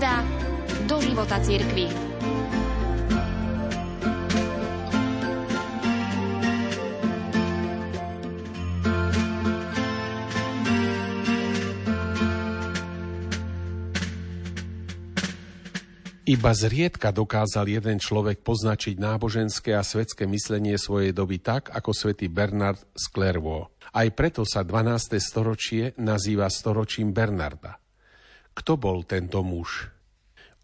sonda do života cirkvi. Iba zriedka dokázal jeden človek poznačiť náboženské a svetské myslenie svojej doby tak, ako svätý Bernard z Clairvaux. Aj preto sa 12. storočie nazýva storočím Bernarda. Kto bol tento muž?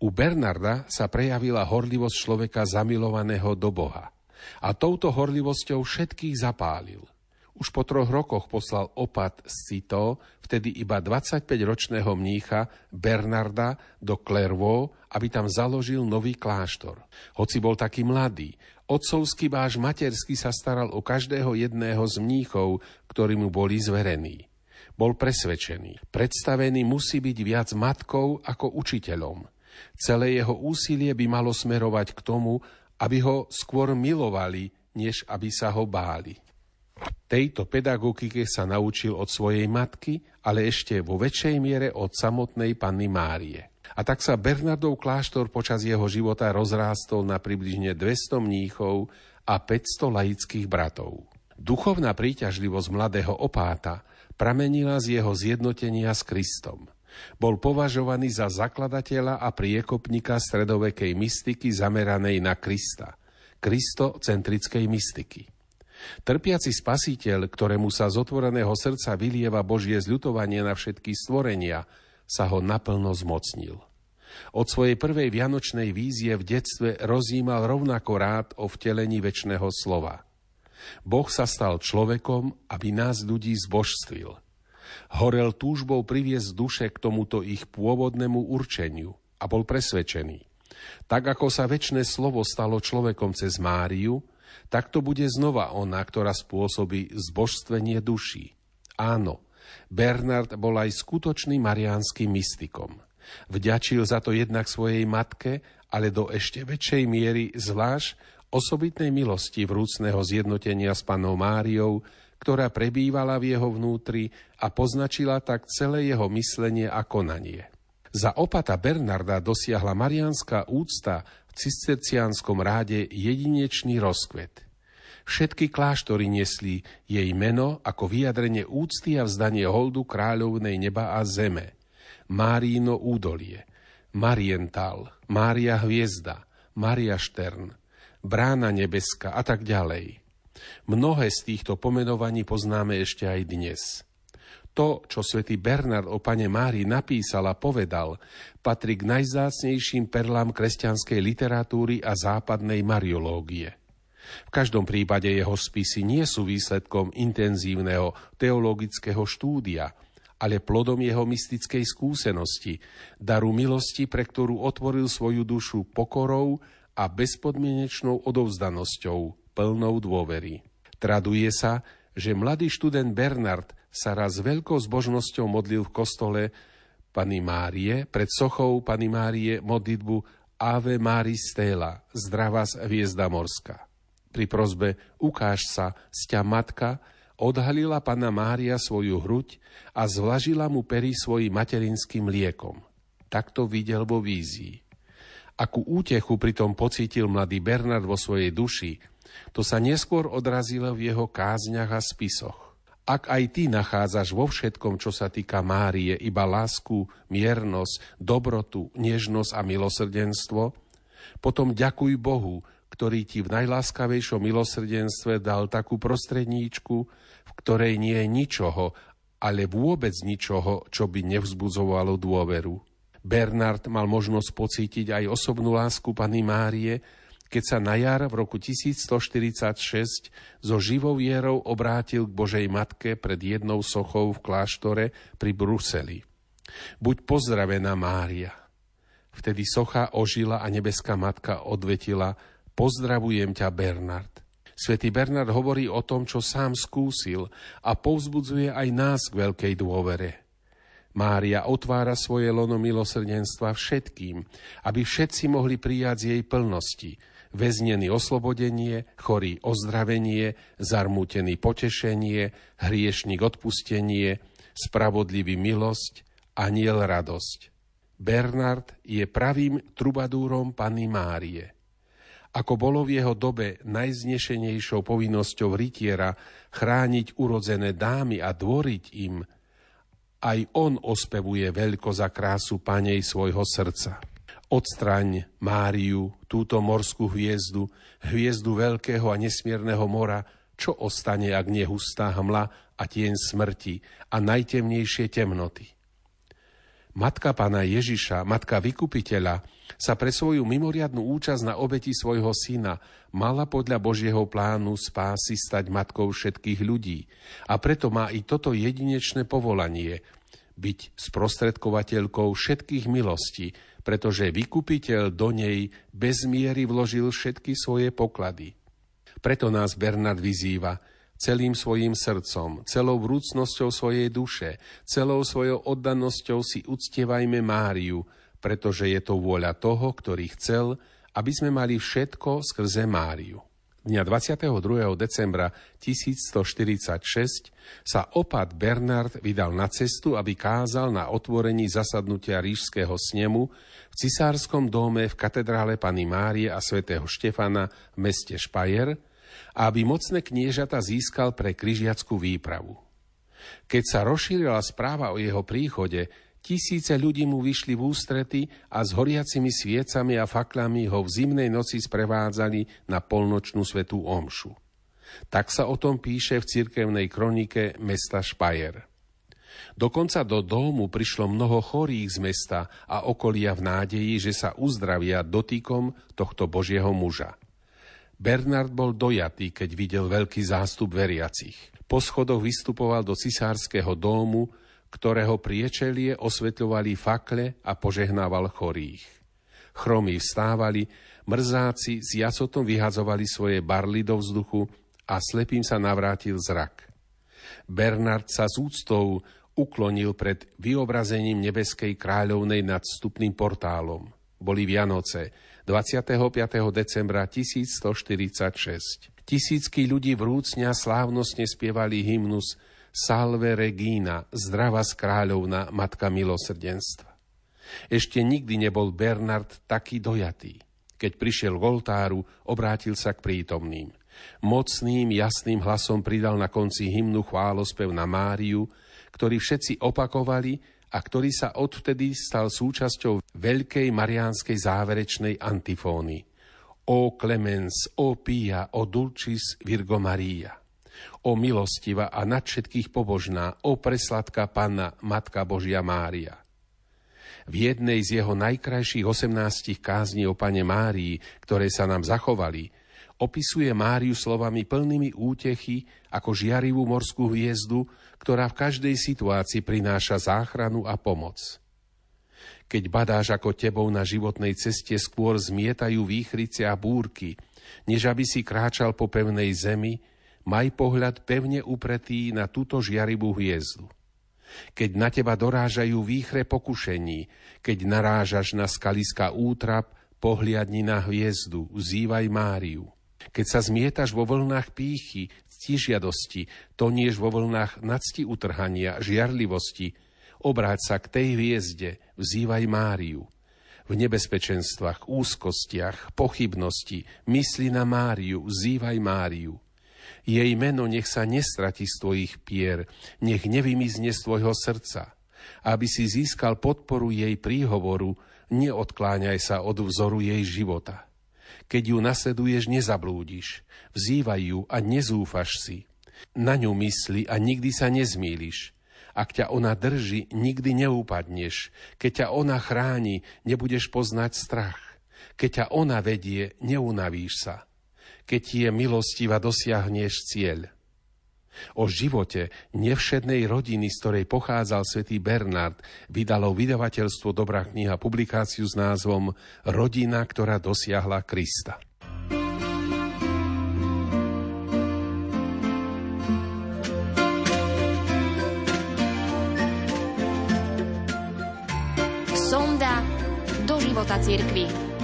U Bernarda sa prejavila horlivosť človeka zamilovaného do Boha. A touto horlivosťou všetkých zapálil – už po troch rokoch poslal opat z Cito, vtedy iba 25-ročného mnícha Bernarda do Clairvaux, aby tam založil nový kláštor. Hoci bol taký mladý, otcovský báž materský sa staral o každého jedného z mníchov, ktorí mu boli zverení. Bol presvedčený. Predstavený musí byť viac matkou ako učiteľom. Celé jeho úsilie by malo smerovať k tomu, aby ho skôr milovali, než aby sa ho báli. Tejto pedagogike sa naučil od svojej matky, ale ešte vo väčšej miere od samotnej panny Márie. A tak sa Bernardov kláštor počas jeho života rozrástol na približne 200 mníchov a 500 laických bratov. Duchovná príťažlivosť mladého opáta pramenila z jeho zjednotenia s Kristom. Bol považovaný za zakladateľa a priekopníka stredovekej mystiky zameranej na Krista, kristocentrickej mystiky. Trpiaci spasiteľ, ktorému sa z otvoreného srdca vylieva Božie zľutovanie na všetky stvorenia, sa ho naplno zmocnil. Od svojej prvej vianočnej vízie v detstve rozímal rovnako rád o vtelení väčšného slova. Boh sa stal človekom, aby nás ľudí zbožstvil. Horel túžbou priviesť duše k tomuto ich pôvodnému určeniu a bol presvedčený. Tak ako sa väčšné slovo stalo človekom cez Máriu, tak to bude znova ona, ktorá spôsobí zbožstvenie duší. Áno, Bernard bol aj skutočným mariánskym mystikom. Vďačil za to jednak svojej matke, ale do ešte väčšej miery zvlášť osobitnej milosti vrúcného zjednotenia s panou Máriou, ktorá prebývala v jeho vnútri a poznačila tak celé jeho myslenie a konanie. Za opata Bernarda dosiahla marianská úcta cisterciánskom ráde jedinečný rozkvet. Všetky kláštory nesli jej meno ako vyjadrenie úcty a vzdanie holdu kráľovnej neba a zeme. Márino údolie, Mariental, Mária hviezda, Maria Štern, Brána nebeska a tak ďalej. Mnohé z týchto pomenovaní poznáme ešte aj dnes – to, čo svätý Bernard o pane Mári napísal a povedal, patrí k najzácnejším perlám kresťanskej literatúry a západnej mariológie. V každom prípade jeho spisy nie sú výsledkom intenzívneho teologického štúdia, ale plodom jeho mystickej skúsenosti, daru milosti, pre ktorú otvoril svoju dušu pokorou a bezpodmienečnou odovzdanosťou, plnou dôvery. Traduje sa, že mladý študent Bernard sa raz veľkou zbožnosťou modlil v kostole Pany Márie, pred sochou Pany Márie modlitbu Ave Maris Stela, zdravá hviezda morská. Pri prozbe Ukáž sa, sťa matka, odhalila Pana Mária svoju hruď a zvlažila mu pery svojim materinským liekom. Takto videl vo vízii. Akú útechu pritom pocítil mladý Bernard vo svojej duši, to sa neskôr odrazilo v jeho kázniach a spisoch. Ak aj ty nachádzaš vo všetkom, čo sa týka Márie, iba lásku, miernosť, dobrotu, nežnosť a milosrdenstvo, potom ďakuj Bohu, ktorý ti v najláskavejšom milosrdenstve dal takú prostredníčku, v ktorej nie je ničoho, ale vôbec ničoho, čo by nevzbudzovalo dôveru. Bernard mal možnosť pocítiť aj osobnú lásku Pany Márie, keď sa na jar v roku 1146 so živou vierou obrátil k Božej Matke pred jednou sochou v kláštore pri Bruseli. Buď pozdravená Mária. Vtedy socha ožila a nebeská matka odvetila Pozdravujem ťa, Bernard. Svetý Bernard hovorí o tom, čo sám skúsil a povzbudzuje aj nás k veľkej dôvere. Mária otvára svoje lono milosrdenstva všetkým, aby všetci mohli prijať z jej plnosti, väznený oslobodenie, chorý ozdravenie, zarmútený potešenie, hriešnik odpustenie, spravodlivý milosť, aniel radosť. Bernard je pravým trubadúrom Panny Márie. Ako bolo v jeho dobe najznešenejšou povinnosťou rytiera chrániť urodzené dámy a dvoriť im, aj on ospevuje veľko za krásu panej svojho srdca. Odstraň Máriu, túto morskú hviezdu, hviezdu veľkého a nesmierneho mora, čo ostane, ak nehustá hmla a tieň smrti a najtemnejšie temnoty. Matka pána Ježiša, matka vykupiteľa, sa pre svoju mimoriadnú účasť na obeti svojho syna mala podľa Božieho plánu spásy stať matkou všetkých ľudí. A preto má i toto jedinečné povolanie byť sprostredkovateľkou všetkých milostí, pretože vykupiteľ do nej bez miery vložil všetky svoje poklady. Preto nás Bernard vyzýva celým svojim srdcom, celou vrúcnosťou svojej duše, celou svojou oddanosťou si uctievajme Máriu, pretože je to vôľa toho, ktorý chcel, aby sme mali všetko skrze Máriu. Dňa 22. decembra 1146 sa opat Bernard vydal na cestu, aby kázal na otvorení zasadnutia rížského snemu v cisárskom dome v katedrále Pany Márie a svätého Štefana v meste Špajer a aby mocné kniežata získal pre križiackú výpravu. Keď sa rozšírila správa o jeho príchode, Tisíce ľudí mu vyšli v ústrety a s horiacimi sviecami a faklami ho v zimnej noci sprevádzali na polnočnú svetú omšu. Tak sa o tom píše v cirkevnej kronike mesta Špajer. Dokonca do domu prišlo mnoho chorých z mesta a okolia v nádeji, že sa uzdravia dotykom tohto Božieho muža. Bernard bol dojatý, keď videl veľký zástup veriacich. Po schodoch vystupoval do cisárskeho domu, ktorého priečelie osvetľovali fakle a požehnával chorých. Chromí vstávali, mrzáci s jacotom vyhadzovali svoje barly do vzduchu a slepým sa navrátil zrak. Bernard sa s úctou uklonil pred vyobrazením nebeskej kráľovnej nad vstupným portálom. Boli Vianoce, 25. decembra 1146. Tisícky ľudí vrúcňa slávnostne spievali hymnus Salve Regina, zdravá skráľovna, matka milosrdenstva. Ešte nikdy nebol Bernard taký dojatý. Keď prišiel k oltáru, obrátil sa k prítomným. Mocným, jasným hlasom pridal na konci hymnu chválospev na Máriu, ktorý všetci opakovali a ktorý sa odvtedy stal súčasťou veľkej mariánskej záverečnej antifóny. O clemens, o pia, o dulcis Virgo Maria o milostiva a nad všetkých pobožná, o presladká Panna, Matka Božia Mária. V jednej z jeho najkrajších 18 kázní o Pane Márii, ktoré sa nám zachovali, opisuje Máriu slovami plnými útechy ako žiarivú morskú hviezdu, ktorá v každej situácii prináša záchranu a pomoc. Keď badáš ako tebou na životnej ceste skôr zmietajú výchrice a búrky, než aby si kráčal po pevnej zemi, maj pohľad pevne upretý na túto žiarivú hviezdu. Keď na teba dorážajú výchre pokušení, keď narážaš na skaliska útrap, pohliadni na hviezdu, vzývaj Máriu. Keď sa zmietaš vo vlnách pýchy, ctižiadosti, tonieš vo vlnách nadsti utrhania, žiarlivosti, obráť sa k tej hviezde, vzývaj Máriu. V nebezpečenstvách, úzkostiach, pochybnosti, mysli na Máriu, vzývaj Máriu. Jej meno nech sa nestrati z tvojich pier, nech nevymizne z tvojho srdca. Aby si získal podporu jej príhovoru, neodkláňaj sa od vzoru jej života. Keď ju nasleduješ, nezablúdiš. Vzývaj ju a nezúfaš si. Na ňu mysli a nikdy sa nezmýliš. Ak ťa ona drží, nikdy neúpadneš. Keď ťa ona chráni, nebudeš poznať strach. Keď ťa ona vedie, neunavíš sa keď ti je milostiva, dosiahneš cieľ. O živote nevšednej rodiny, z ktorej pochádzal svätý Bernard, vydalo vydavateľstvo Dobrá kniha publikáciu s názvom Rodina, ktorá dosiahla Krista. Sonda do života cirkvi.